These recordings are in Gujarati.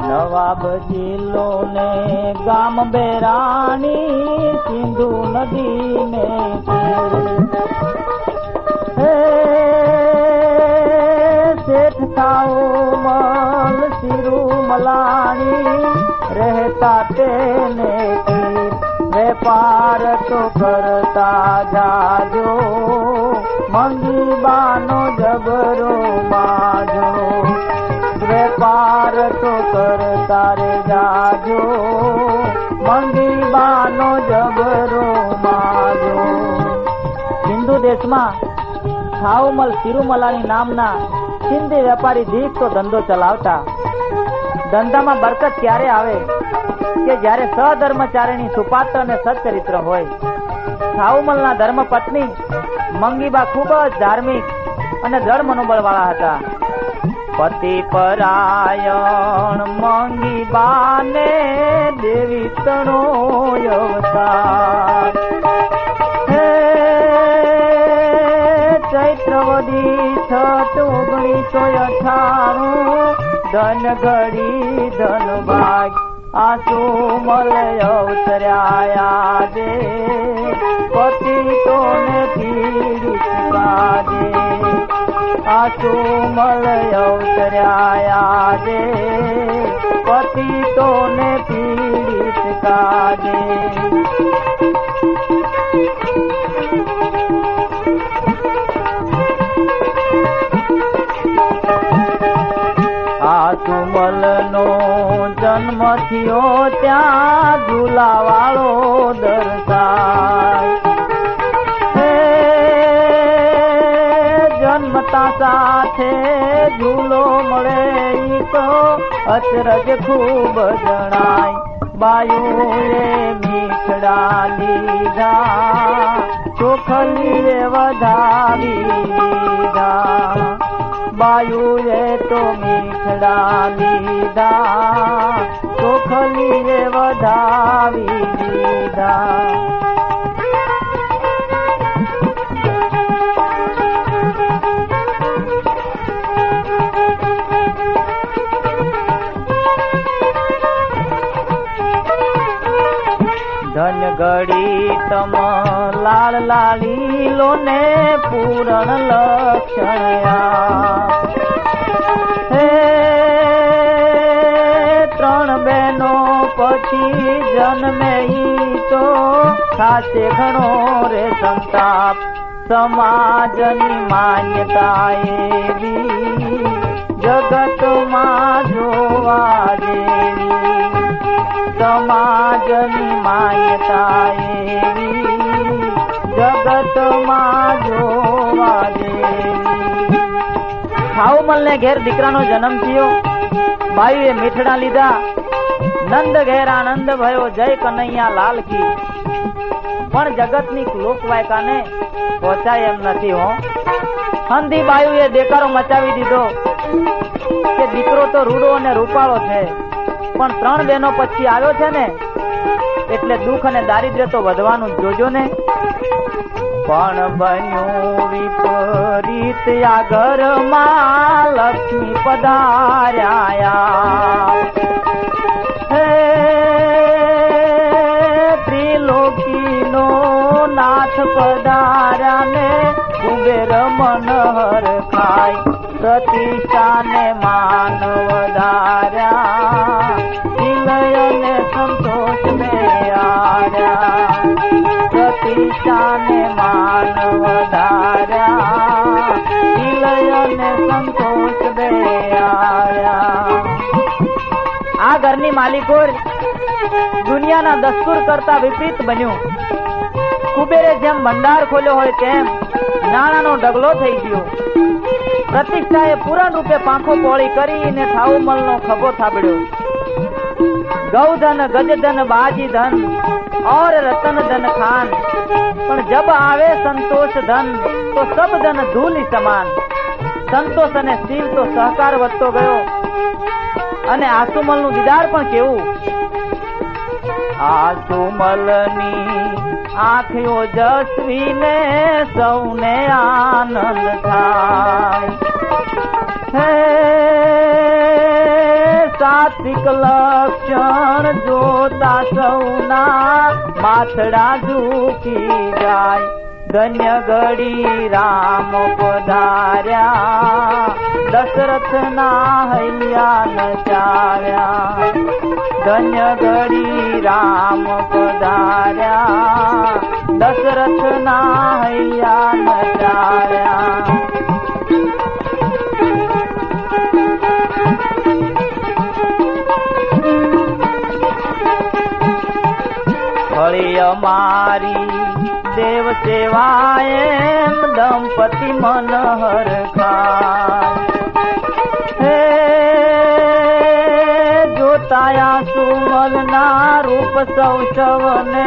નવાબ જિલ્લો ને ગામ બેરાણી સિંધુ નદી ને શેઠ માલ મલ રહેતા તેને વેપાર તો કરતા જાજો. મંગી બાનો જબરો બાજો, વેપાર તો કરતા રે જાજો. મંગી બાનો જબરો માજો હિન્દુ દેશમાં થાવમલ સિરુમલાની નામના સિંધી વેપારી દીપ તો ધંધો ચલાવતા. ધંધામાં બરકત ક્યારે આવે? કે જ્યારે સધર્મચારીની સુપાત્ર અને સચ્ચરિત્ર હોય. સાઉમલના ધર્મ પત્ની મંગીબા ખૂબ જ ધાર્મિક અને દ્રઢ મનોબળ વાળા હતા. પતિ પરાયણ મંગીબાને દેવી તણો અવતાર. ચૈત્રવદી છઠ ઓગણીસો અઠાણું ધન ઘડી ધન ભાગ આસુ મળે અવતર્યા દે પતિ તોને પીડિત કાજે આસુ મળે અવતર્યા દે પતિ તોને પીડિત કાજે થયો ત્યાં ઝૂલા વાળો દર્શાય જન્મતા સાથે ઝૂલો મળે તો અચરજ ખૂબ જણાય. બાયુએ મીઠડા લીધા ચોખલીએ વધારી લીધા. બાયુએ તો મીઠડા લીધા ચોખલીએ વધાવી દીધા. ધન ઘડી તમ લાલ લાલી લો ને પૂરણ લક્ષણયા જન્મે ઈ તો થાશે ઘણો રે સંતાપ. સમાજની માન્યતા એવી, જગતમાં જોવા જેવી. સમાજની માન્યતા એવી, જગતમાં જોવા જેવી. ખાઉમલને ઘેર દીકરાનો જન્મ થયો. ભાઈએ મીઠડા લીધા. નંદ ઘેર ભયો જય કનૈયા લાલ કી. પણ જગતની લોકવાયકાને પહોંચાય એમ નથી હો. હંધી એ દેકારો મચાવી દીધો કે દીકરો તો રૂડો અને રૂપાળો છે. પણ ત્રણ બહેનો પછી આવ્યો છે ને, એટલે દુઃખ અને દારિદ્ર્ય તો વધવાનું જોજો ને. પણ બન્યું વિપરીત આ ઘરમાં લક્ષ્મી પધાર્યા. નાથ પધાર્યા ને કુબેર મનહર ખાય. પ્રતિષ્ઠાને માન વધાર્યા. વિલયને સંતોષ ને આર્યા. પ્રતિષ્ઠાને માન વધાર્યા. વિલયને સંતોષ ને આર્યા. આ ઘરની માલિકો દુનિયાના દસ્તુર કરતા વિપરીત બન્યું. કુબેરે જેમ ભંડાર ખોલ્યો હોય તેમ નાણાનો ડગલો થઈ ગયો. પ્રતિષ્ઠાએ પૂરણ રૂપે પાંખો પોળી કરીને થાઉમલનો ખભો થાબડ્યો. ગૌધન, ગજધન બાજી ધન ઓર રતન ધન ખાન. પણ જબ આવે સંતોષ ધન, તો સબ ધન ધૂલી સમાન. સંતોષ અને શિવ તો સહકાર વધતો ગયો. અને આસુમલનું દીદાર પણ કેવું? આસુમલની આંખો જસવી ને સૌને આનંદ થાય. હે સાત્વિક લક્ષણ જોતા સૌના માથડા ઝૂકી જાય. ધન્ય ઘડી રામ પધાર્યા દશરથ ના હૈયા નચાવ્યા ધન્ય ઘડી રામ પધાર્યા દશરથ ના હૈયા નચાવ્યા ફળી અમારી દેવ સેવા એમ દંપતિ મનહર ખાય જોતાયા સુમલ ના રૂપ સૌ સૌને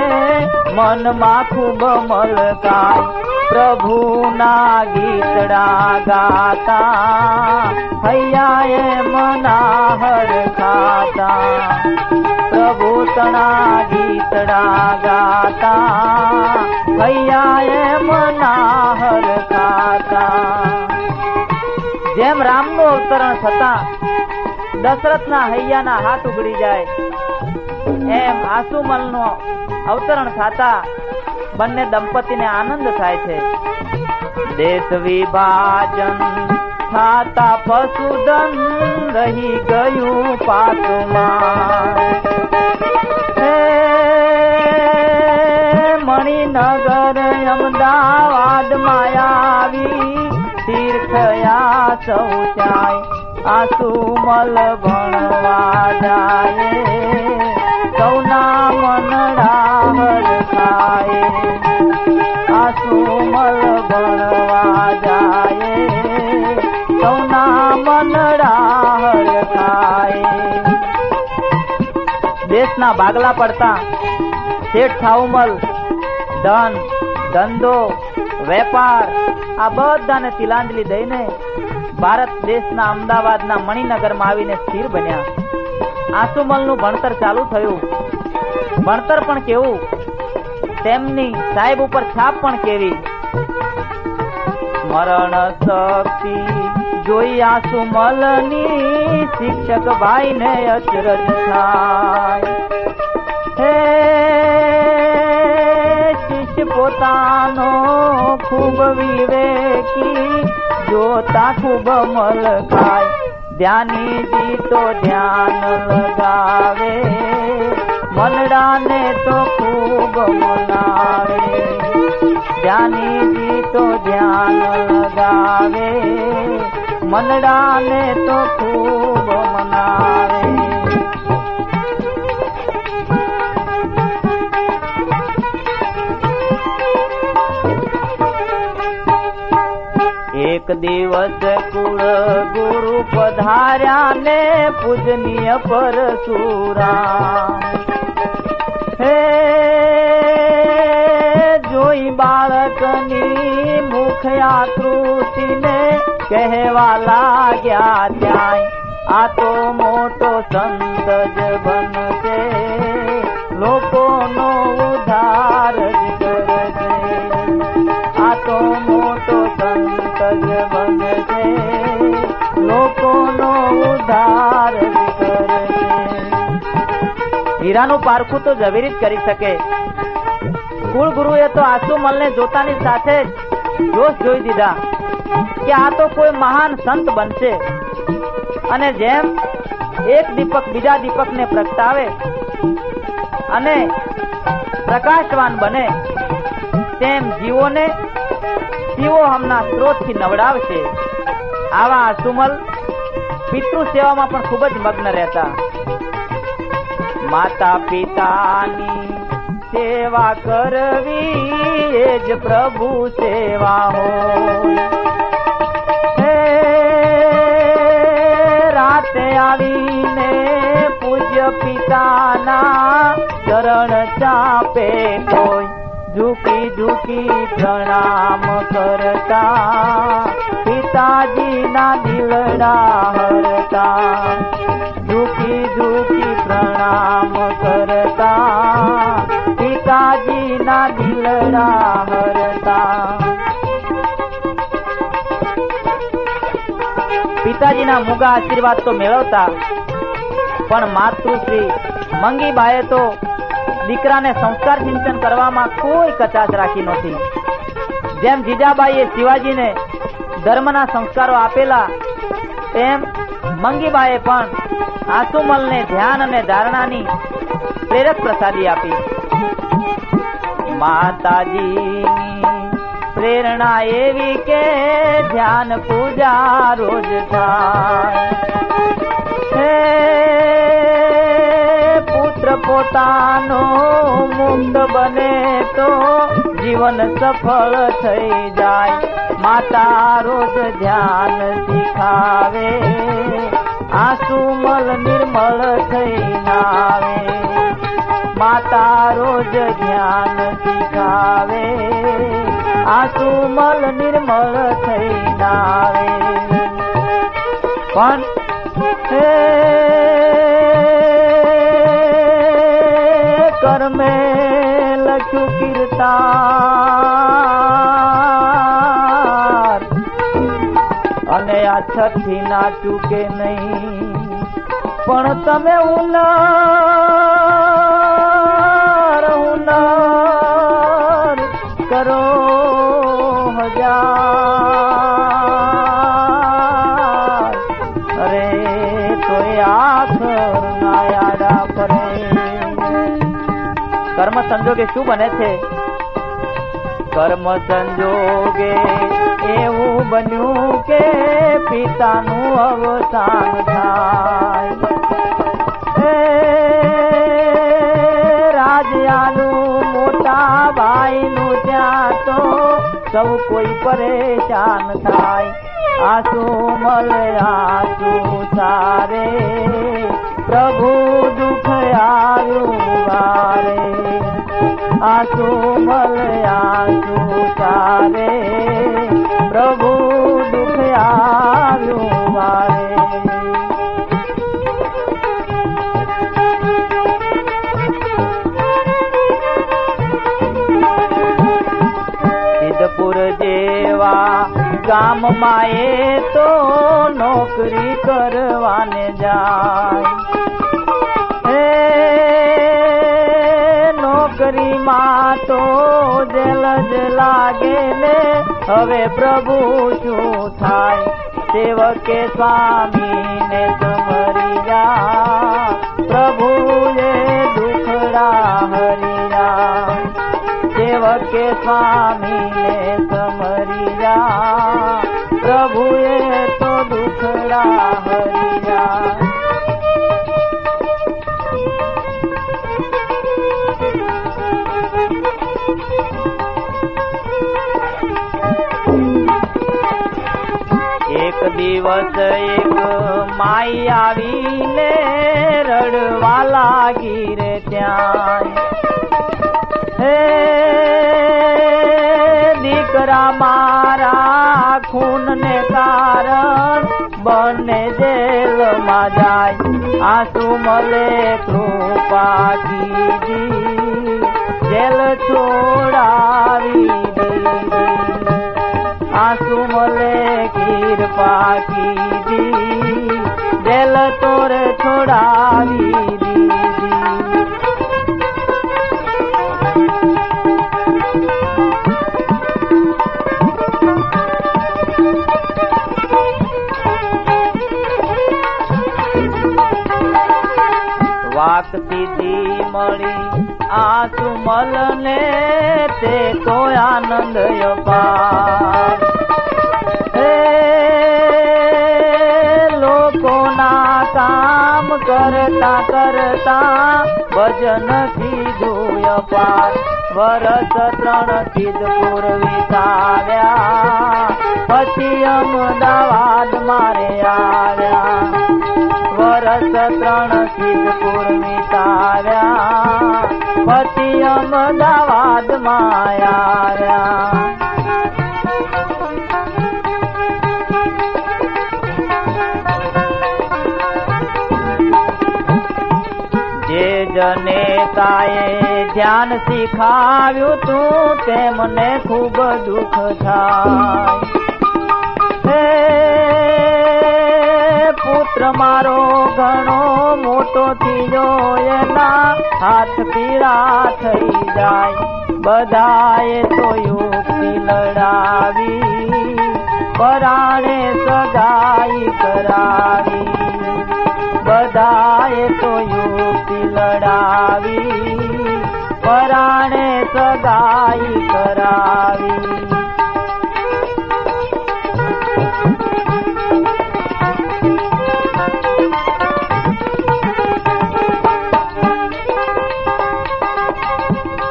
મનમાં ખૂબ મલકાય. પ્રભુ ના ગીતડા ગાતા હૈયા એમ નાહર ખાતા. પ્રભુ તણા ગીતડા ગાતા હૈયા એમ નાહર ખાતા. જેમ રામનું અવતરણ થતા દશરથના હૈયાના હાથ ઉગડી જાય. એમ આસુમલનું અવતરણ થતા બંને દંપતીને આનંદ થાય છે. દેશ વિભાજન થાતા પશુધન રહી ગયું પાકમાં મણિનગર અમદાવાદમાં આવી તીર્થયા શૌચાય આસુમલ ભણવા જાય સૌના મન હર ખાય આસુમલ ભણવા જાય સૌના મન રાહર ખાય દેશના ભાગલા પડતા શેઠ થાઉમલ, ધન, ધંધો, વેપાર, આ બધાને તિલાંજલિ દઈને ભારત દેશના અમદાવાદના મણિનગરમાં આવીને સ્થિર બન્યા. આસુમલનું ભણતર ચાલુ થયું. ભણતર પણ કેવું? તેમની સાહેબ ઉપર છાપ પણ કેવી? સ્મરણ શક્તિ જોઈ આસુમલની શિક્ષક ભાઈ ને અચરજ થાય. શિષ્ય પોતાનો ખૂબ વિવેકી જોતા ખૂબ મલકાય ધ્યાનીજી તો ધ્યાન લગાવે. મનડાને તો ખૂબ મનાવે ધ્યાનીજી તો ધ્યાન લગાવે. મનડાને તો ખૂબ મનાવે એક દિવસ કુળ ગુરુ પધાર્યા ને પૂજનીય પરશુરા હે, જોઈ બાળકની મુખ આકૃતિને કહેવા લાગ્યા ત્યાં આ તો મોટો સંત જ બનશે હીરાનું પારખું તો ઝવેરી જ કરી શકે. કુળ તો આસુમલને જોતાની સાથે જ જોશ જોઈ દીધા કે આ તો કોઈ મહાન સંત બનશે. અને જેમ એક દીપક બીજા દીપકને પ્રગટાવે અને પ્રકાશવાન બને, તેમ જીવોને શિવો હમના સ્ત્રોતથી નવડાવશે. આવા આસુમલ પિતૃ સેવામાં પણ ખૂબ જ મગ્ન રહેતા. માતા પિતાની સેવા કરવી એ જ પ્રભુ સેવા હો, રાતે આવીને પૂજ્ય પિતાના ચરણ ચાપે કોઈ ઝૂકી ઝૂકી પ્રણામ કરતા, પિતાજીના દિલડા હરતા. ઝૂકી ઝૂકી પ્રણામ કરતા, પિતાજીના દિલડા હરતા પિતાજીના મુગા આશીર્વાદ તો મેળવતા, પણ માતૃશ્રી મંગીબાએ તો દીકરાને સંસ્કાર સિંચન કરવામાં કોઈ કચાશ રાખી નહોતી. જેમ જીજાબાઈએ શિવાજીને ધર્મના સંસ્કારો આપેલા, તેમ મંગીબાએ પણ આસુમલને ધ્યાન અને ધારણાની પ્રેરક પ્રસાદી આપી. માતાજીની પ્રેરણા એવી કે ધ્યાન પૂજા રોજ થાય. પુત્ર પોતાનો મુક્ત બને તો જીવન સફળ થઈ જાય. માતા રોજ ધ્યાન શીખાવે. આસુમલ નિર્મળ થઈ નાવે માતા રોજ ધ્યાન શીખાવે. આસુમલ નિર્મળ થઈ નાવે પણ કર્મે લખ્યું કીર્તાર છઠ્ઠી ના ચૂકે નહીં. પણ તમે ઉનાર ઉનાર કરો હજાર. અરે કોઈ આખર ના યાડા કરે કર્મ સંજોગે શું બને છે? કર્મ સંજોગે એવું બન્યું કે પિતાનું અવસાન થાય. રાજ્યાનું મોટા ભાઈનું ત્યાં તો સૌ કોઈ પરેશાન થાય. આસુ મળે આસુ સારે પ્રભુ દુઃખ આવ્યું વારે આસુ મળે આસુ સારે પ્રભુ દુઃખ આવ્યું વારે સિદ્ધપુર જેવા ગામમાં એ તો નોકરી કરવાને જાય. નોકરીમાં તો જેલ જ લાગે ને હવે પ્રભુ શું થાય? સેવકે સ્વામીને સમરિયા પ્રભુએ દુખડા હરિયા સેવકે સ્વામીને સમરિયા પ્રભુએ તો દુખડા હરિયા દિવસ એક માઈ આવીને રડવા લાગી રે ત્યાં. હે દીકરા મારા ખૂન ને કારણ બને જેલમાં જાય. આંસુ મળે કૃપા જેલ છોડાવી આંસુ कृपा કૃપા કીધી જેલ તોર છોડાવી દીધી વાક સીધી મળી આંસુ મલને તે તો આનંદ અપાર કરતા કરતા ભજન કીધું અપાર વરસ ત્રણ સિદ્ધપુર વિતાવ્યા પછી અમદાવાદ મારે આવ્યા વરસ ત્રણ સિદ્ધપુર વિતાવ્યા પતિ અમદાવાદ માયા જે જનેતાએ ધ્યાન શીખાવ્યું તું તે મને ખૂબ દુઃખ થાય. પુત્ર મારો, ઘણો મોટો થયો, એના હાથ પીડા થઈ જાય. બધાએ તો યુક્તિ લડાવી, પરાણે સગાઈ કરાવી. બધાએ તો યુક્તિ લડાવી, પરાણે સગાઈ કરાવી.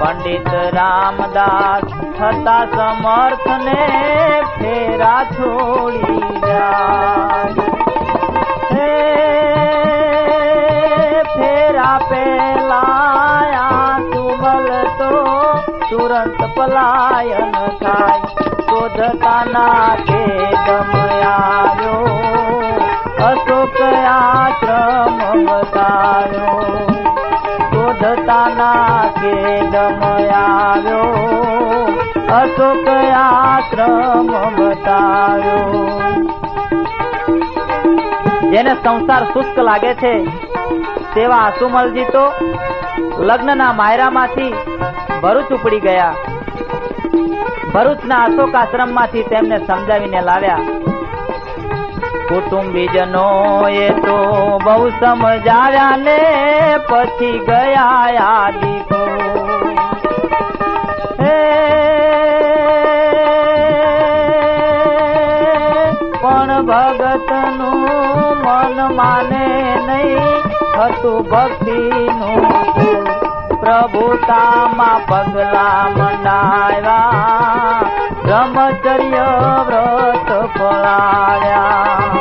પંડિત રામદાસ થતા સમર્થ ને ફેરા છોડી જાય પલાયન થાય શોધતા ના કે અશોક આશ્રમ બતાયો શોધતાના કે દમ અશોક આશ્રમ બતાયો જેને સંસાર શુષ્ક લાગે છે, તેવા આસુમલજી તો લગ્નના માયરામાંથી ભરૂચ ઉપડી ગયા. ભરૂચના અશોક આશ્રમમાંથી તેમને સમજાવીને લાવ્યા. કુટુંબીજનો એ તો બહુ સમજાવ્યા ને પછી ગયા યાદીકો હે, પણ ભગતનું મન માને નહીં હતું ભક્તિનું પ્રભુતામાં પગલા મંડાવ્યા બ્રહ્મચર્ય વ્રત પળાવ્યા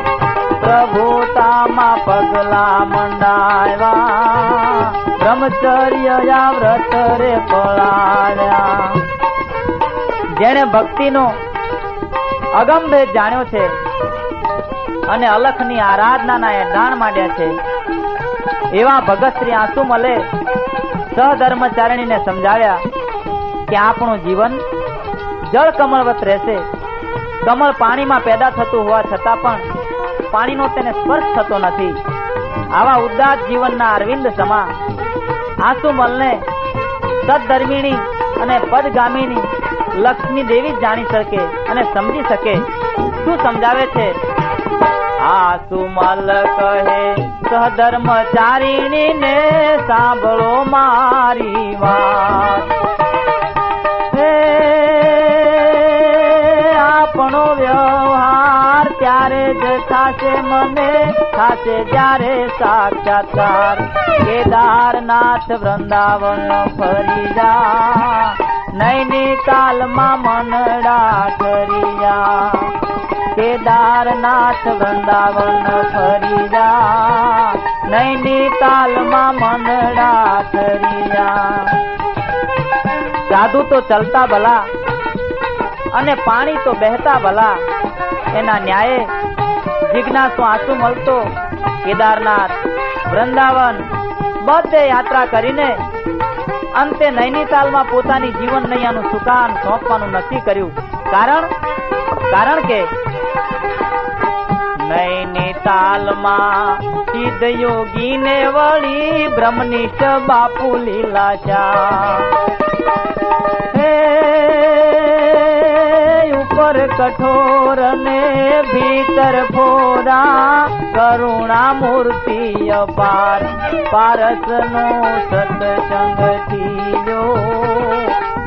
પ્રભુતામાં પગલા મંડાવ્યા બ્રહ્મચર્ય વ્રત રે પળાવ્યા જેણે ભક્તિનો અગમભેદ જાણ્યો છે અને અલખની આરાધનાના એ દાણ માંડ્યા છે, એવા ભગત શ્રી આંસુ મલે સહધર્મચારિણીને સમજાવ્યા કે આપણું જીવન જળ કમળવત રહેશે. કમળ પાણીમાં પેદા થતું હોવા છતાં પણ પાણીનો તેને સ્પર્શ થતો નથી. આવા ઉદાત જીવનના અરવિંદ સમા આસુમલને સદધર્મિણી અને પદગામીની લક્ષ્મી દેવી જાણી શકે અને સમજી શકે. શું સમજાવે છે? આસુમલ કહે સહધર્મચારિણી ને સાંભળો મારી વાત. હે, આપણો વ્યવહાર ત્યારે જ થશે, મને થશે જ્યારે સાક્ષાત્કાર. કેદારનાથ વૃંદાવન ફરી જા. નૈનીતાલમાં મનડા ખરીયા કેદારનાથ વૃંદાવન ફરી જા. નૈનીતાલમાં મનડા ખરીયા સાધુ તો ચલતા ભલા અને પાણી તો બહેતા ભલા. એના ન્યાયે જિજ્ઞાસુ આંસુ મળતો કેદારનાથ વૃંદાવન. બધે યાત્રા કરીને અંતે નૈનીતાલમાં પોતાની જીવન નૈયાનું સુકાન સોંપવાનું નક્કી કર્યું. કારણ? કારણ કે નૈનીતાલમાં સિદ્ધ યોગીને વળી બ્રહ્મનિષ્ઠ બાપુ લીલાશા હે, ઉપર કઠોર ને ભીતર ફોરા કરુણા મૂર્તિ અપાર. પારસ નો સત્સંગ થયો.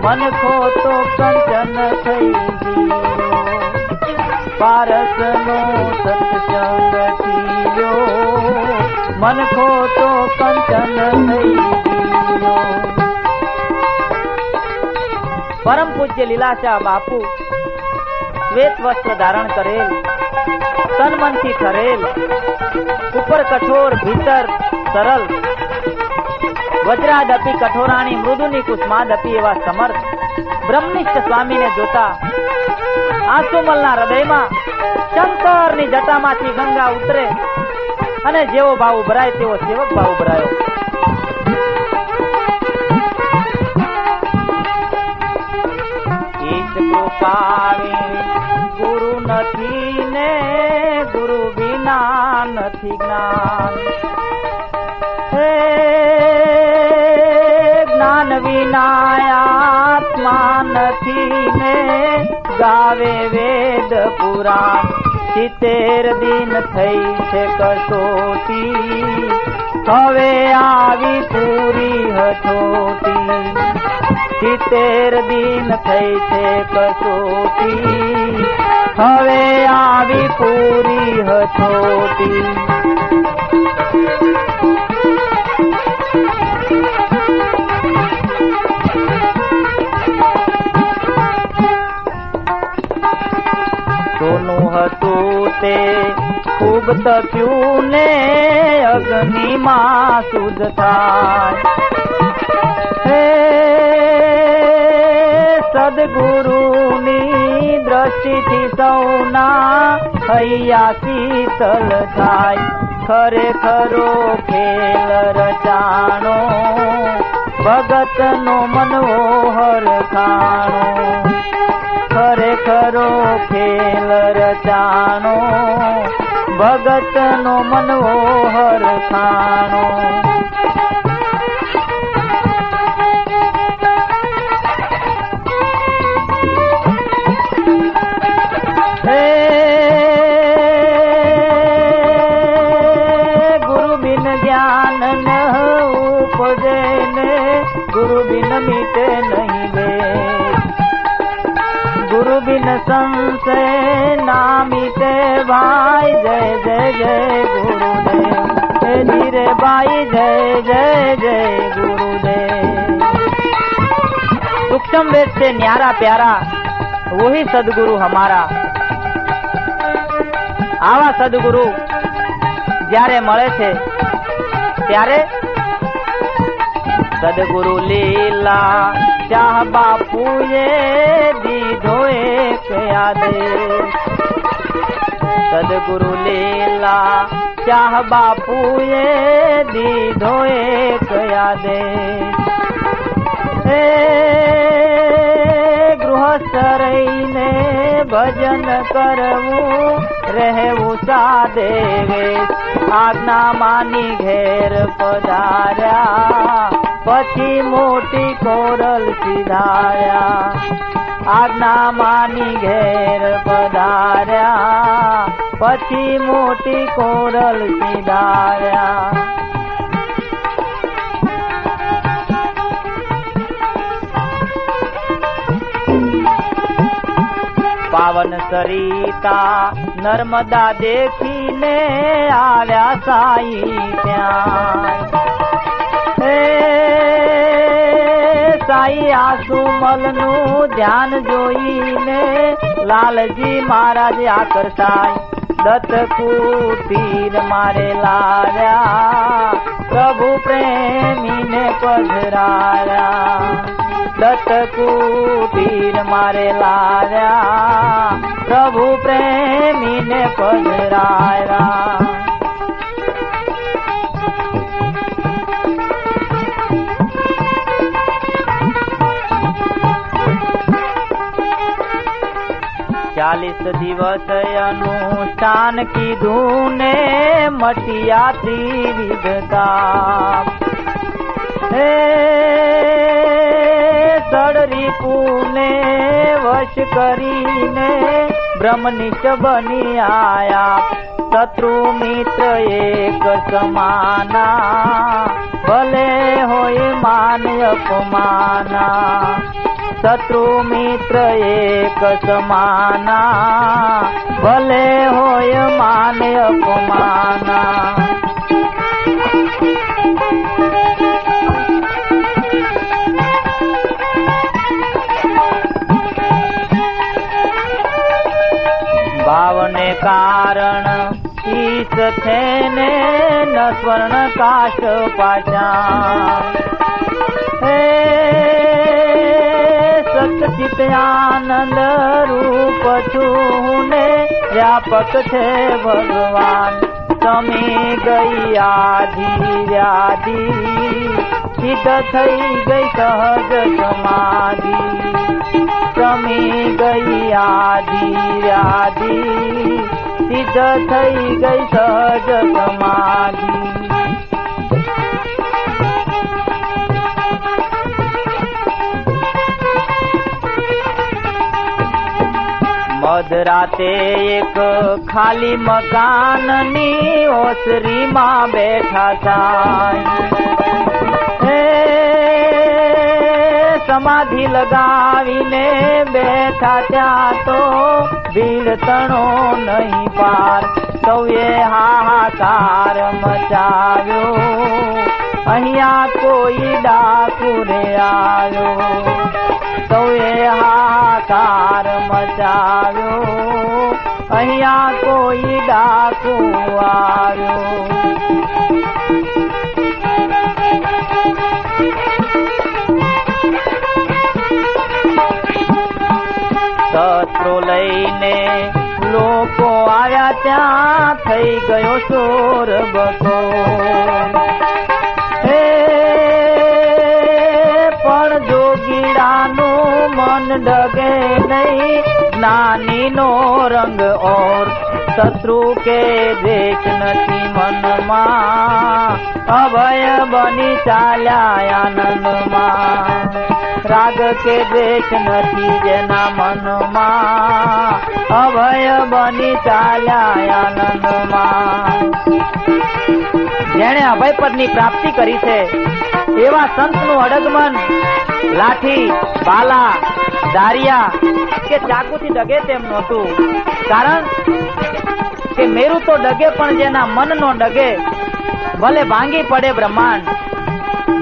મન ખોતો કંચન થઈ ગયો. પારસ નો સત્સંગ થયો. મન ખોટો કંચન થઈ પરમ પૂજ્ય લીલાશા બાપુ શ્વેત વસ્ત્ર ધારણ કરેલ તન મનથી ઠરેલ, ઉપર કઠોર, ભીતર, સરળ, વજ્રાદપી કઠોરાણી, મૃદુની કુસ્માદપી એવા સમર્થ, બ્રહ્મનિષ્ઠ સ્વામીને જોતા આસુમલના હૃદયમાં શંકરની જટામાંથી ગંગા ઉતરે અને જેવો ભાવ ભરાય તેવો સેવક ભાવ ભરાયો ગુરુ નથી ને ગુરુ વિના નથી જ્ઞાન. હે જ્ઞાન વિના ગાવે વેદ પુરાણ સિત્તેર દિન થઈ છે કસોટી. હવે આવી પૂરી હથોટી સિત્તેર દિન થઈ છે કસોટી. હવે આવી પૂરી હથોટી હતું તે ખૂબ તપ્યું ને અગ્નિમાં શુદ્ધ થાય હે સદગુરુની દ્રષ્ટિથી સૌના હૈયા શીતલ થાય ખરેખરો ખેલ રચાણો, ભગતનો મનોહર ખાણો. ખરેખરો ખેલ રચાણો ભગતનો મનોહર ખાણો બિન સંશય ના મીટે ભાઈ જય જય જય ગુરુદેવ હે ધીરે ભાઈ જય જય જય ગુરુદેવ सूक्ष्म वेद से न्यारा प्यारा वही सदगुरु हमारा આવા સદગુરુ જ્યારે મળે છે ત્યારે સદગુરુ લીલા ચાહ બાપુએ દીધો એક યાદે સદગુરુ લીલા ચાહ બાપુએ દીધો એક યાદે હે ગૃહસ્થ રહીને ભજન કરવું રહેવું સાદેવે આજ્ઞા માની ઘેર પધાર્યા પછી મોટી કોરલ સીધાયા આજ્ઞા માની ઘેર પધાર્યા, પછી મોટી કોરલ પીધાર્યા પાવન સરિતા નર્મદા દેખીને આવ્યા સાઈ ત્યાં. સાઈ આસુમલનું ધ્યાન જોઈને, લાલજી મહારાજ આકર્ષાય દત્ત કુટીર મારે લાવ્યા, પ્રભુ પ્રેમીને પધરાયા દત્ત કુટીર મારે લાવ્યા, પ્રભુ પ્રેમીને પધરાયા ચાલીસ દિવસ અનુષ્ઠાન કીધું ને મટિયાથી વિધતા. હે સડરી પુને વશ કરીને બ્રહ્મનિષ્ઠ બની આયા. શત્રુ મિત્ર એક સમાના. ભલે હોય માન અપમાના. શત્રુ મિત્ર એક સમાના ભલે હોય માન અપમાના ભાવને કારણ ઈશ છે ને ન સ્વર્ણ કાશ પાછા હે ચિત્યાનંદ રૂપ છું ને વ્યાપક છે ભગવાન. તમે ગઈ આધી વ્યાધિ, સિદ્ધ થઈ ગઈ સહજ સમાધિ. તમે ગઈ આધી વ્યાધિ, સિદ્ધ થઈ ગઈ સહજ સમાધિ. મધરાતે એક ખાલી મકાનની ઓસરીમાં બેઠા હે, સમાધિ લગાવીને બેઠા ત્યાં તો ભીડ તણો નહીં પાર. સૌએ હાહાકાર મચાવ્યો. અહીંયા કોઈ ડાકુરે આવ્યો. સૌએ હાકાર મચાવ્યો. અહીંયા કોઈ ડાકુ આવ્યો. શસ્ત્રો લઈને લોકો આવ્યા ત્યાં થઈ ગયો ચોર બકો મન ડગે નહીં. જ્ઞાની નો રંગ ઓર શત્રુ કે દેશ નથી મનમાં. અભય બની ચાલ્યા આનંદમાં. રાગ કે દ્વેષ નથી જેના મનમાં. અભય બની ચાલ્યા આનંદમાં. જેણે અભય પદની પ્રાપ્તિ કરી છે, એવા સંતનું અડગમન, લાઠી, બાલા દારિયા કે ચાકુથી ડગે તેમ નહોતું. કારણ કે મેરું તો ડગે પણ જેના મન નો ડગે, ભલે ભાંગી પડે બ્રહ્માંડ.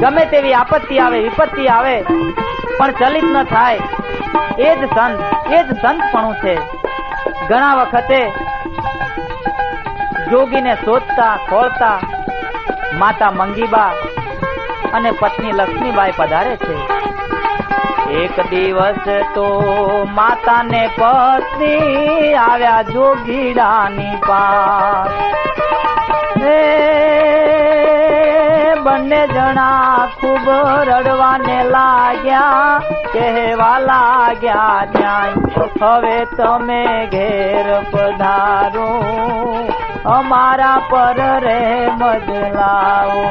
ગમે તેવી આપત્તિ આવે, વિપત્તિ આવે, પણ ચલિત ન થાય. એ જ સંત, એ જ સંતપણું છે. ઘણા વખતે જોગીને શોધતા, ખોળતા, માતા મંગીબા અને પત્ની લક્ષ્મીબાઈ પધારે છે. એક દિવસ તો માતા ને પત્ની આવ્યા જોગીડાની પાસ હે, બંને જણા ખૂબ રડવાને લાગ્યા, કહેવા લાગ્યા ત્યાં હવે તમે ઘેર પધારો, અમારા પર રે મજલાઓ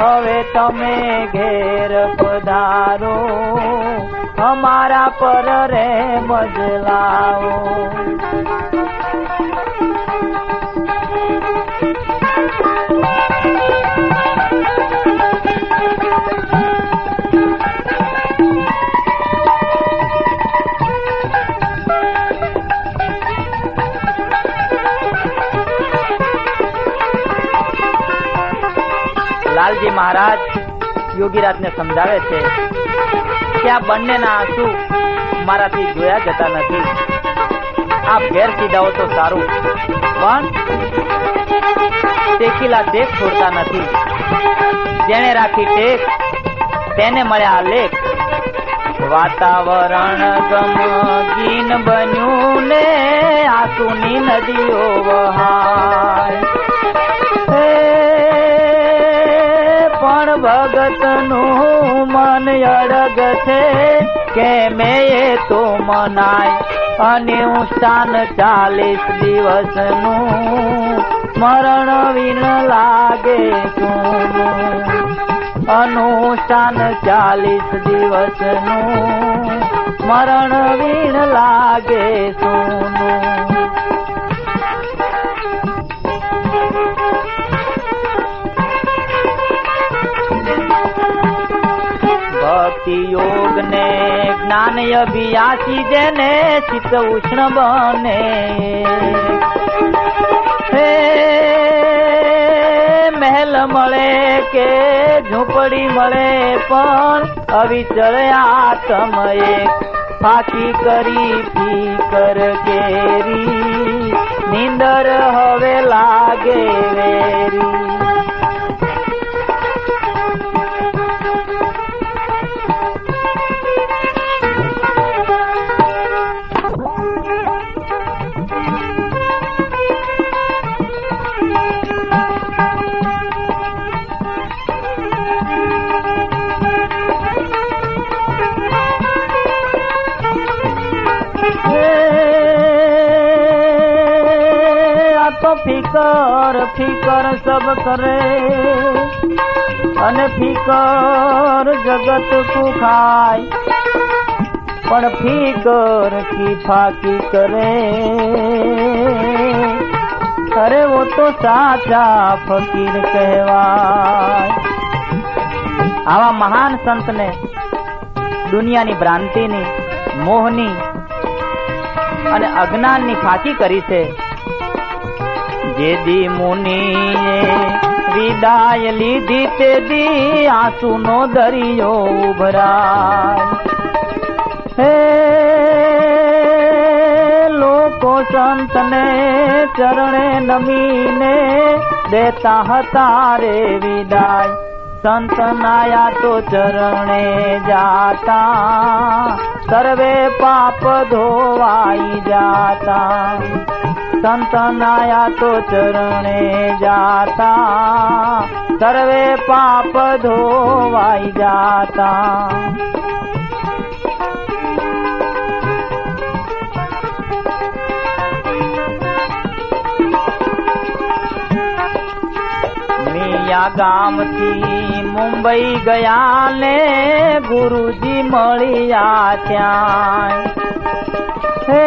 હવે તમે ઘેર પધારો અમારા પર રે મજલાઓ મહારાજ યોગીરાજ ને સમજાવે છે કે આ બંનેના આંસુ મારાથી જોયા જતા નથી. આ ઘેર સીધાઓ તો સારું. પણ ટેકીલા દેખ છોડતા નથી. જેને રાખી ટેક તેને મળ્યા લેખ. વાતાવરણ ગમગીન બન્યું ને આંસુની નદીઓ વહાય. પણ ભગતનું મન અડગ છે. કે મેં એ તો મનાય? અને સ્થાન ચાલીસ દિવસનું મરણ વિણ લાગે શું અનુષ્ઠાન ચાલીસ દિવસનું મરણ વિણ લાગે સોનું જ્ઞાન અભિયાસી જેને ચિત્ત ઉષ્ણ બને. હે, મહેલ મળે કે ઝૂંપડી મળે પણ અવિચળ આત્મ એક ફાકી કરી ફીકર કેરી. નીંદર હવે લાગે વેરી. ફિકર ફિકર સબ કરે અને ફિકર જગત કો ખાય પણ ફિકર કી ફાકી કરે. અરે વો તો સાચા ફકીર કહેવાય. આવા મહાન સંતને, દુનિયાની ભ્રાંતિની, મોહની અને અજ્ઞાનની ફાંકી કરી છે. જે દી મુનિએ વિદાય લીધી તે દી આંસુનો દરિયો ઉભરાય. હે લોકો સંતને ચરણે નમીને દેતા હતા રે વિદાય. સંત નાયા તો ચરણે જાતા. સર્વે પાપ ધોવાઈ જાતા. સંત નાયા તો ચરણે જાતા સર્વે પાપ ધોવાઈ જાતા મિયા ગામથી મુંબઈ ગયા ને ગુરુજી મળ્યા ત્યાં હે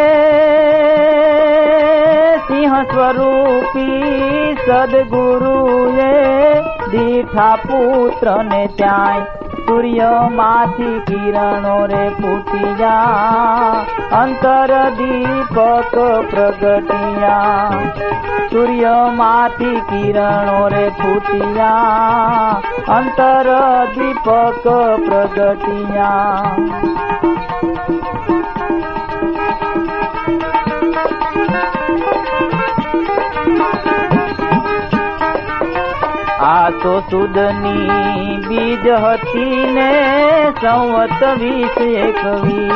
સિંહ સ્વરૂપી સદગુરુએ દીઠા પુત્રને ત્યાંય સૂર્યમાંથી કિરણો રે પૂટિયા અંતર દીપક પ્રગટિયા. સૂર્યમાંથી કિરણો રે ફૂટિયા અંતર દીપક પ્રગટિયા. આ તો સુદની બીજ હતી ને સંવત વીસ એકવી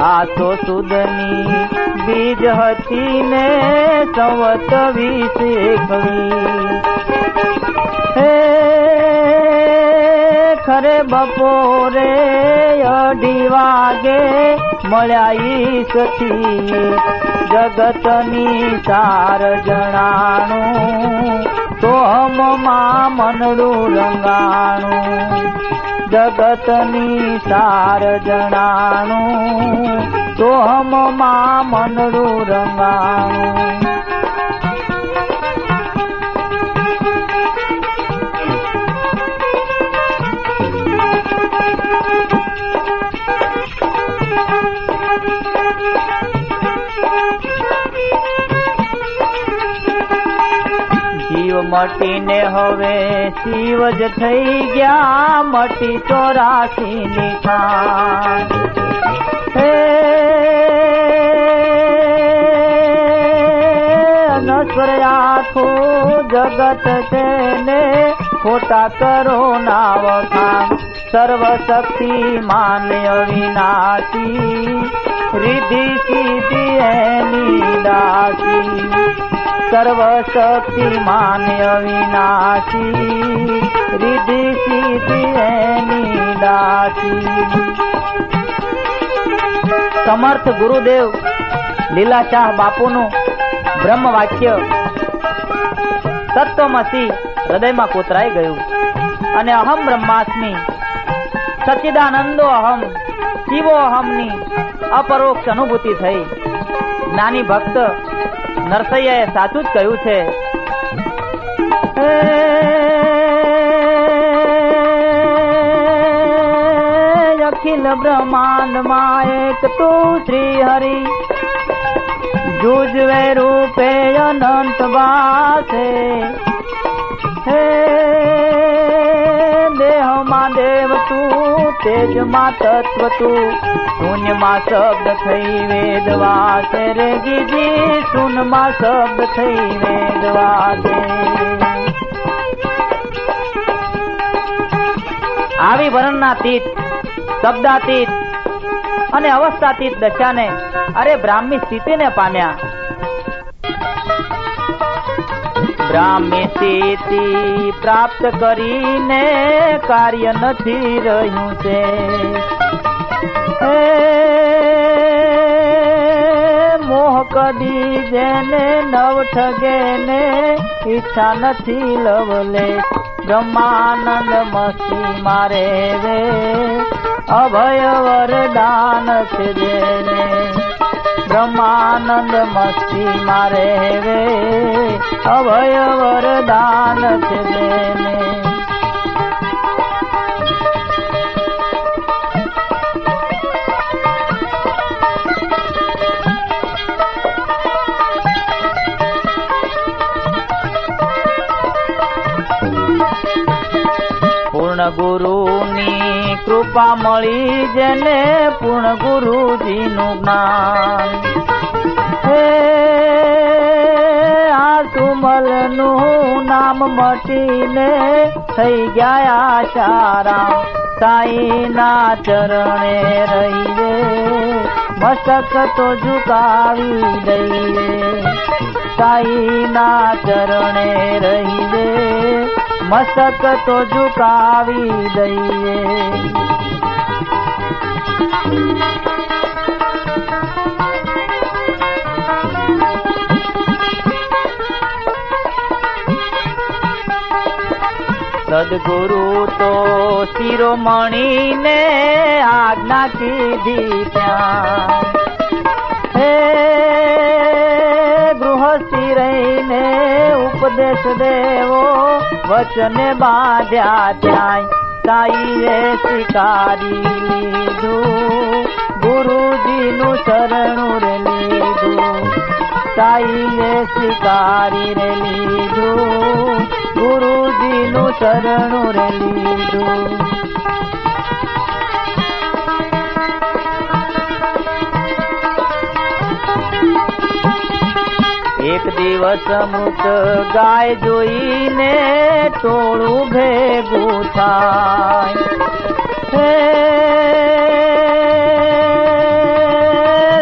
આ તો સુદની બીજ હતી ને સંવત વીસ એકવી હે, ખરે બપોરે અઢી વાગે મળ્યા ઈસથી જગતની સાર જણાણું તો હમમાં મનડું રંગાણું જગતની સાર જણાણું. તો હમમાં મનડું રંગાણું મટીને હવે શિવ જ થઈ ગયા મટી ચોરાસી ની ખાન હે નશ્વર આખું જગત તેને ખોટા કરો ના ખાન સર્વશક્તિ માન્ય વિનાશી રિધિ સિદ્ધિ એની દાસી. સર્વ શક્તિ માન્ય વિનાશી રિધિ સિદ્ધિ એની સમર્થ ગુરુદેવ લીલાશાહ બાપુનું બ્રહ્મ વાક્ય તત્વમસી હૃદયમાં કોતરાઈ ગયું. અને અહમ બ્રહ્માસ્મી સચિદાનંદો અહમ, શિવો અહમની અપરોક્ષ અનુભૂતિ થઈ. નાની ભક્ત નરસૈયાએ સાચું જ કહ્યું છે. અખિલ બ્રહ્માંડમાં એક તું શ્રી હરિ જુજવે રૂપે અનંત વાસે. હે દેહમાં દેવ તું, તેજમાં તત્વ તું. શૂન્યમાં શબ્દ થઈ વેદ વાસે રે ગીજી શૂન્યમાં શબ્દ થઈ વેદવાસે આવી વર્ણના તીત, શબ્દાતીત અને અવસ્થાતીત દશાને, અરે બ્રાહ્મી સ્થિતિને પામ્યા. બ્રાહ્મી સ્થિતિ પ્રાપ્ત કરીને કાર્ય નથી રહ્યું છે. મોહ કદી જેને નવ ઠગે ને ઈચ્છા નથી લવલે, બ્રહ્માનંદ મસ્તી મારે રે, અભય વરદાન છે જેને બ્રહ્માનંદ મસ્તી મારે રે, અભય વરદાન જેને ગુરુની કૃપા મળી જેને પૂર્ણ ગુરુજીનું જ્ઞાન. હે આ સુમલનું નામ મટીને થઈ ગયા આશારામ. સાઈના ચરણે રહીએ મસ્તક તો ઝુકાવી દઈએ. સાઈના ચરણે રહીએ મસ્તક તો ઝુકાવી દઈએ. સદગુરુ તો શિરોમણીને આજ્ઞા કીધી ત્યાં. હે ગૃહસ્થી ઉપદેશ દેવો, વચને બાંધ્યા ત્યાં સાઈએ સ્વીકારી લીધું, ગુરુજીનું શરણું રે લીધું. સાઈએ સ્વીકારી રે લીધું, ગુરુજીનું શરણું રે લીધું. એક દિવસ મૃત ગાય જોઈને ટોળું ભેગું થાય. હે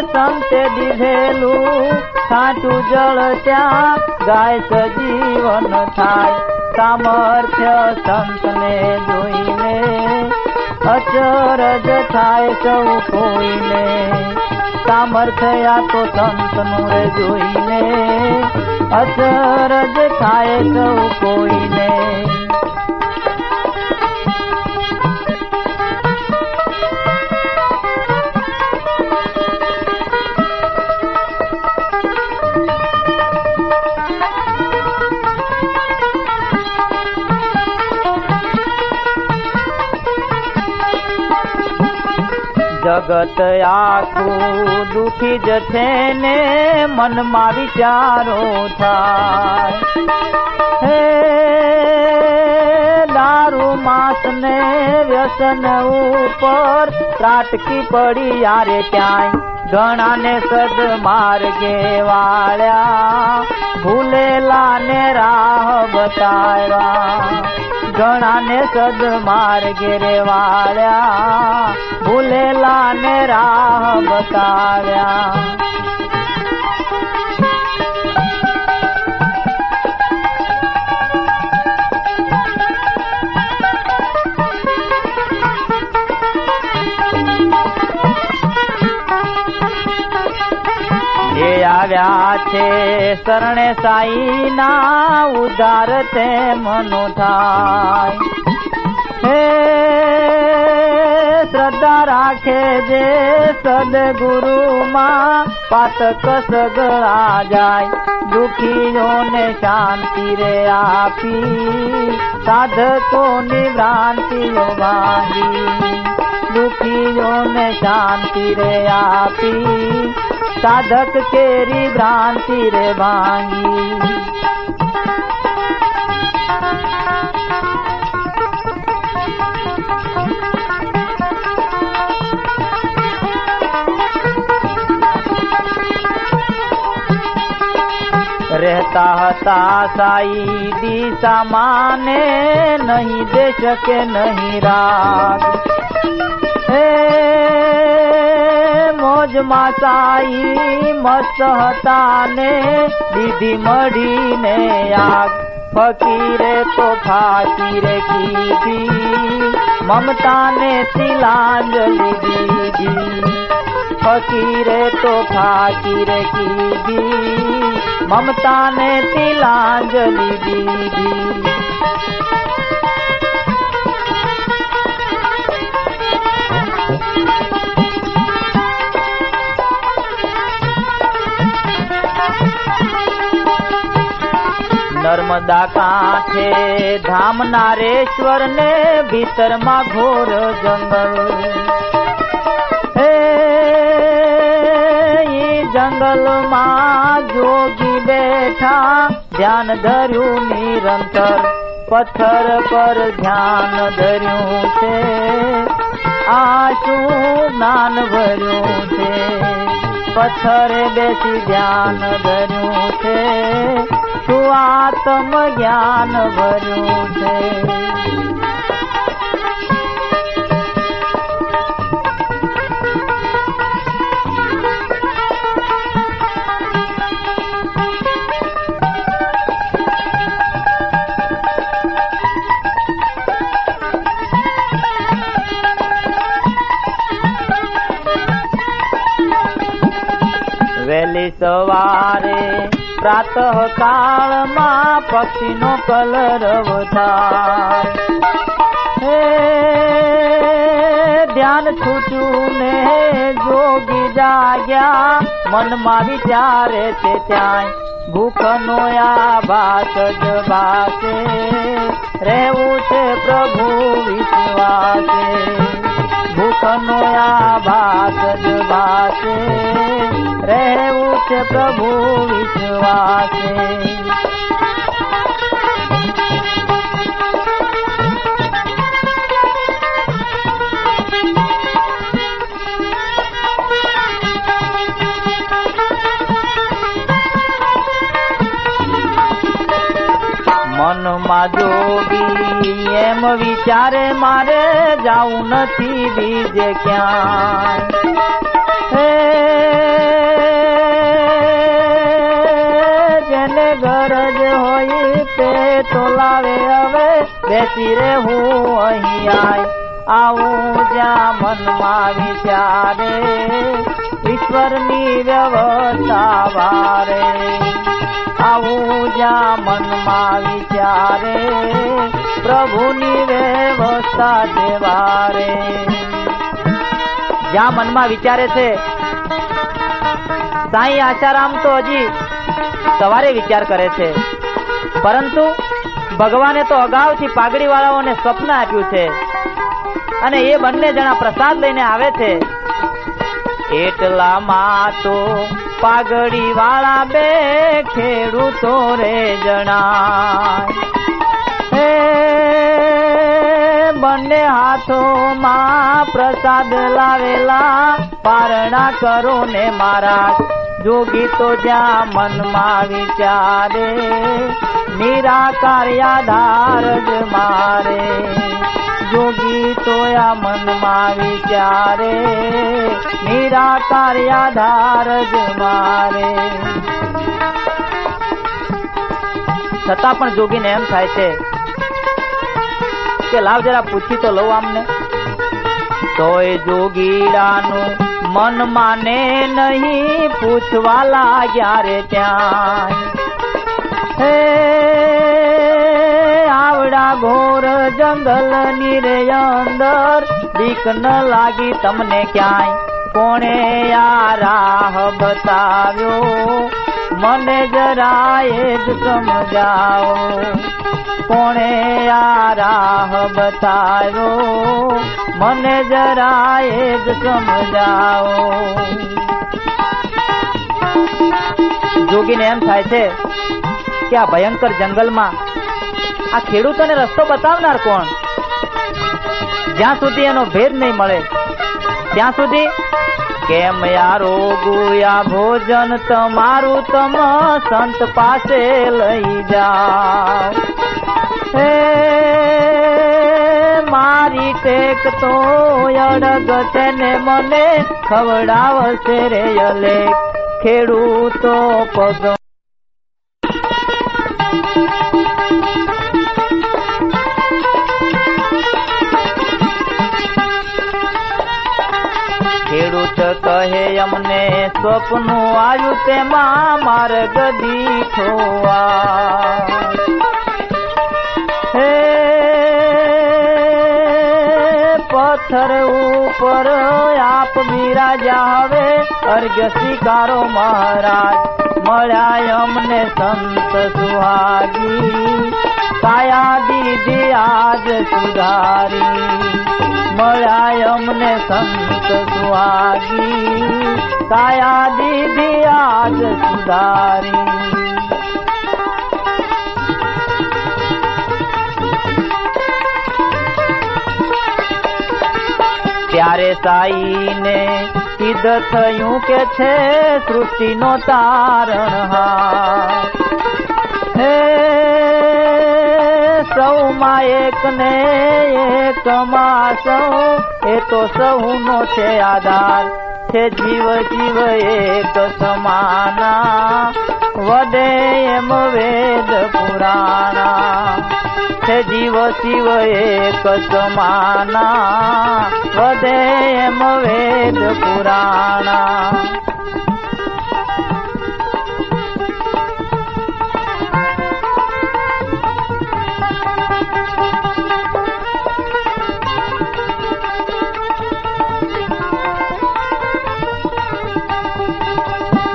સંતે દીધેલું ખાટું જળ ત્યાં ગાય સજીવન થાય. સામર્થ્ય સંતને જોઈને અચરજ થાય સૌ કોઈને. સામર્થ્ય તો સંતનું રે જોઈને અચરજ થાય સૌ કોઈને. જગત આખું દુખી જ છે ને મનમાં વિચારો થાય. હે દારૂ માસ ને વ્યસન ઉપર ત્રાટકી પડી યારે ક્યાંય? ઘણા ને સદ માર્ગે વાળ્યા ભૂલેલા ને રાહ બતાવ્યા. ઘણા ને સદ માર્ગે રે વાળ્યા ભૂલેલા ને રાહ બતાવ્યા. આવ્યા છે. શરણે સાઈના ઉદાર તે મનો થાય. હે શ્રદ્ધા રાખે જે સદગુરુમાં પાતક સગળા જાય. દુખીઓને શાંતિ રે આપી, સાધકોની ભ્રાંતિઓ ભાગી દુખીઓને શાંતિ રે આપી साधक केरी भ्रांति रे भांगी। रहता हताशाई दी सामाने नहीं दे सके नहीं राग। રાગ હે મોજમાં સાઈ મસ્ત હતા ને દીધી મળીને આગ ફકીરે તો ફાકીરે કીધી મમતાને તિલાંજલિ દીધી ફકીરે તો ફાકીરે કીધી મમતાને તિલાંજલિ દીધી નર્મદા કાંઠે ધામ નારેશ્વર ને ભીતરમાં ઘોર જંગલ. ઈ જંગલમાં જોગી બેઠા ધ્યાન ધર્યું નિરંતર, પથ્થર પર ધ્યાન ધર્યું છે. આશુ જ્ઞાન ભર્યું છે, પથ્થરે બેસી ધ્યાન ધર્યું છે. શું આત્મ જ્ઞાન ભર્યું છે. વહેલી સવારે પ્રાતઃ કાળમાં પક્ષીનો કલરવ હે, ધ્યાન છૂટ્યું ને જોગી જાગ્યા. મનમાં વિચારે છે ત્યાંય ભૂખનો આભાસ જ ભાસે રહેવું છે પ્રભુ વિશ્વાસે. ભૂખનો આભાસ જ વાસે રહેવું છે પ્રભુ વિશ્વાસે. મનમાં જોગી એમ વિચારે મારે જાવું નથી બીજે ક્યાંય. હે જેને ગરજ હોય તે તો લાવે હવે, બેસી રે હું અહીં આવું જ્યાં મનમાં વિચારે, ઈશ્વરની વ્યવસ્થા વારે. આવું જ્યાં મનમાં વિચારે પ્રભુની વ્યવસ્થા દેવારે. જ્યાં મનમાં વિચારે છે, સાઈ આશારામ તો હજી સવારે વિચાર કરે છે. પરંતુ ભગવાને તો અગાઉથી પાઘડી વાળાઓને સ્વપ્ન આપ્યું છે અને એ બંને જણા પ્રસાદ લઈને આવે છે. એટલામાં તો પાઘડી વાળા બે ખેડૂતો રે જણાય. બંને હાથોમાં પ્રસાદ લાવેલા પારણા કરો ને મારા જોગી તો જ્યાં મનમાં વિચારે, નિરાકાર આધાર જ મારે. જોગી તો આ મનમાં વિચારે, નિરાકાર આધાર જ મારે. છતાં પણ જોગીને એમ થાય છે કે લાવ જરા પૂછી તો લઉં આમને. તોય જોગીડાનું મન માને નહીં પૂછવા લાગ્યા રે ત્યાં. હે, આવડા ઘોર જંગલની રે અંદર બીક ન લાગી તમને ક્યાંય. કોણે આ રાહ બતાવ્યો? મને જરાય જ સમજાવો. કોણે આ રાહ બતાવ્યો? મને જરાય જ સમજાવો. જોગીને એમ થાય છે કે આ ભયંકર જંગલમાં આ ખેડૂતોને રસ્તો બતાવનાર કોણ? જ્યાં સુધી એનો ભેદ નહીં મળે, ત્યાં સુધી કેમ યારો ગુયા ભોજન તમારું તમ સંત પાસે લઈ જાઓ હે, મારી ટેક તો અડગ છે ને મને ખવડાવશે રે અલે ખેડૂતો પગ કહે અમને સ્વપ્નું આવ્યું તેમાં માર્ગ દીઠોવા. હે પથ્થર ઉપર આપ બિરાજા હવે અર્ઘ્ય સ્વીકારો મહારાજ, મળ્યા અમને સંત સુહાગી. કાયા દીધી આજ સુધારી. મળ્યા અમને સંત સુહાગી. કાયા દીધી આજ સુધારી. ત્યારે સાઈને સિદ્ધ થયું કે છે સૃષ્ટિનો તારણહાર હે સૌમાં એક ને એક સૌ એ તો સૌનો છે આધાર. છે જીવ જીવ એક સમાના. વડે એમ વેદ પુરાણા. છે જીવ શિવ એક સમાના. વદે એમ વેદ પુરાણા.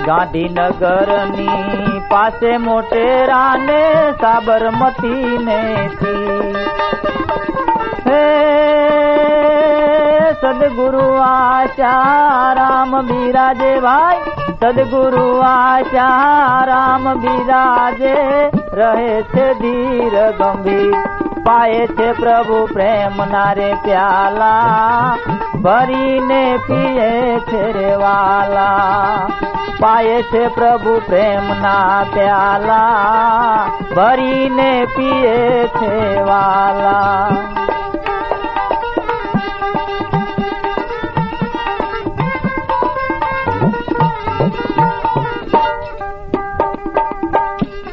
ગાંધીનગરની પાસે મોટેરા ને સાબરમતી ને હે સદગુરુ આચારામ બિરાજે ભાઈ. સદગુરુ આચારામ બિરાજે રહે છે ધીર ગંભીર. પાએ છે પ્રભુ પ્રેમ નારે પ્યાલા. ભરીને પીએ છે રે પાએ છે પ્રભુ પ્રેમના પ્યાલા, ભરીને પીએ છે વાલા.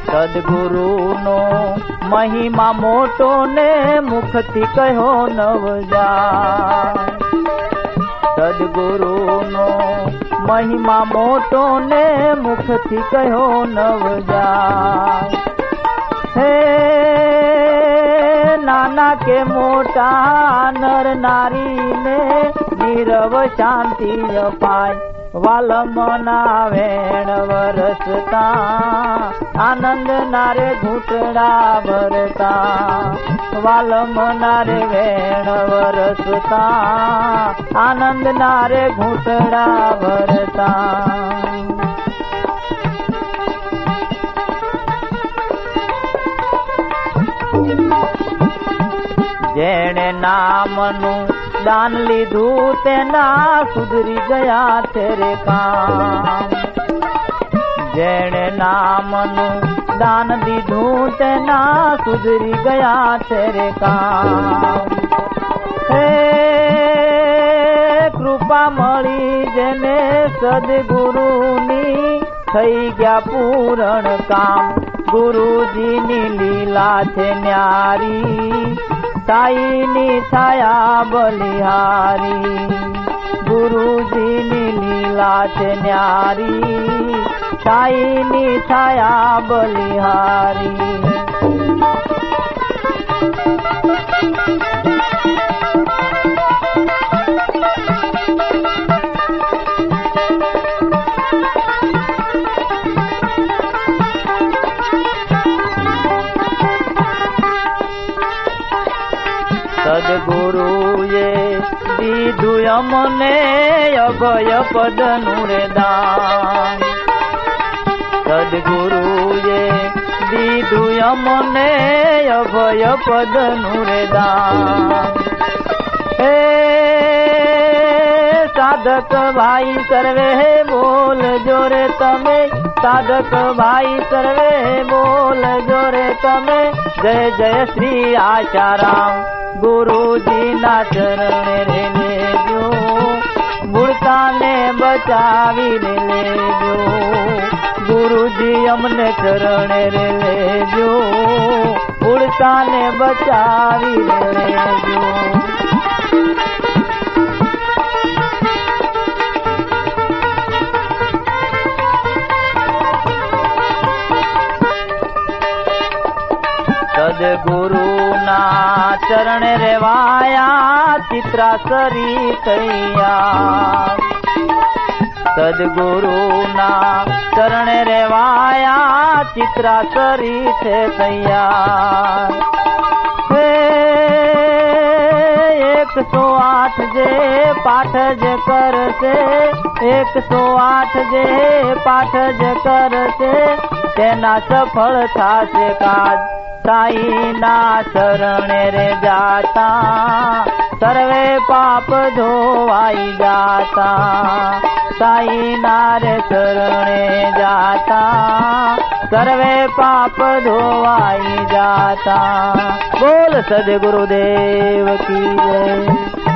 સદગુરુનો મહિમા મોટો ને મુખથી કહ્યો નવજા સદગુરુ નો મહિમા મોટો ને મુખથી કહ્યો નવજા હે નાના કે મોટા નર નારીને નીરવ શાંતિ અપાય. વાલમના વેણ વરસતા, આનંદ નારે ઘૂંટડા ભરતા. વાલમ નારે વેણ વરસતા, આનંદ નારે ઘૂંટડા ભરતા. જેણે નામનું દાન લીધું તેના સુધરી ગયા તેરે કામ. જેણે નામનું દાન દીધું તેના સુધરી ગયા તેરે કામ. હે કૃપા મળી જેને સદગુરુની થઈ ગયા પૂરણ કામ. ગુરુજીની લીલા છે ન્યારી. સાઈની છાયા બલિહારી ગુરુજીની લીલા છે ન્યારી સાઈની છાયા બલિહારી. દીધું અમને અભય પદનું રે દાન સદગુરુએ દીધું અમને અભય પદનું રે દાન હે સાધક ભાઈ સર્વે બોલ જોરે તમે સાધક ભાઈ સર્વે બોલ જોરે તમે જય જય શ્રી આચારામ ગુરુજી ના ચરણે રે લેજો મૂળતાને બચાવી લેજો ગુરુજી અમને ચરણે રે લેજો મૂળતાને બચાવી લેજો સદગુરુ ના ચરણ રેવાયા ચિત્રાસરી તૈયા સદગુરુ ના ચરણ રેવાયા ચિત્રાસરી છે તૈયા એકસો આઠ જે પાઠ જ કરશે, એકસો આઠ જે પાઠ જ કરશે, તેના સફળ થશે કાજ. સાઈ ના શરણે રે જાતા સર્વે પાપ ધોવાઈ જાતા સાઈ ના રે શરણે જાતા સર્વે પાપ ધોવાઈ જાતા બોલ સદગુરુદેવ કી જય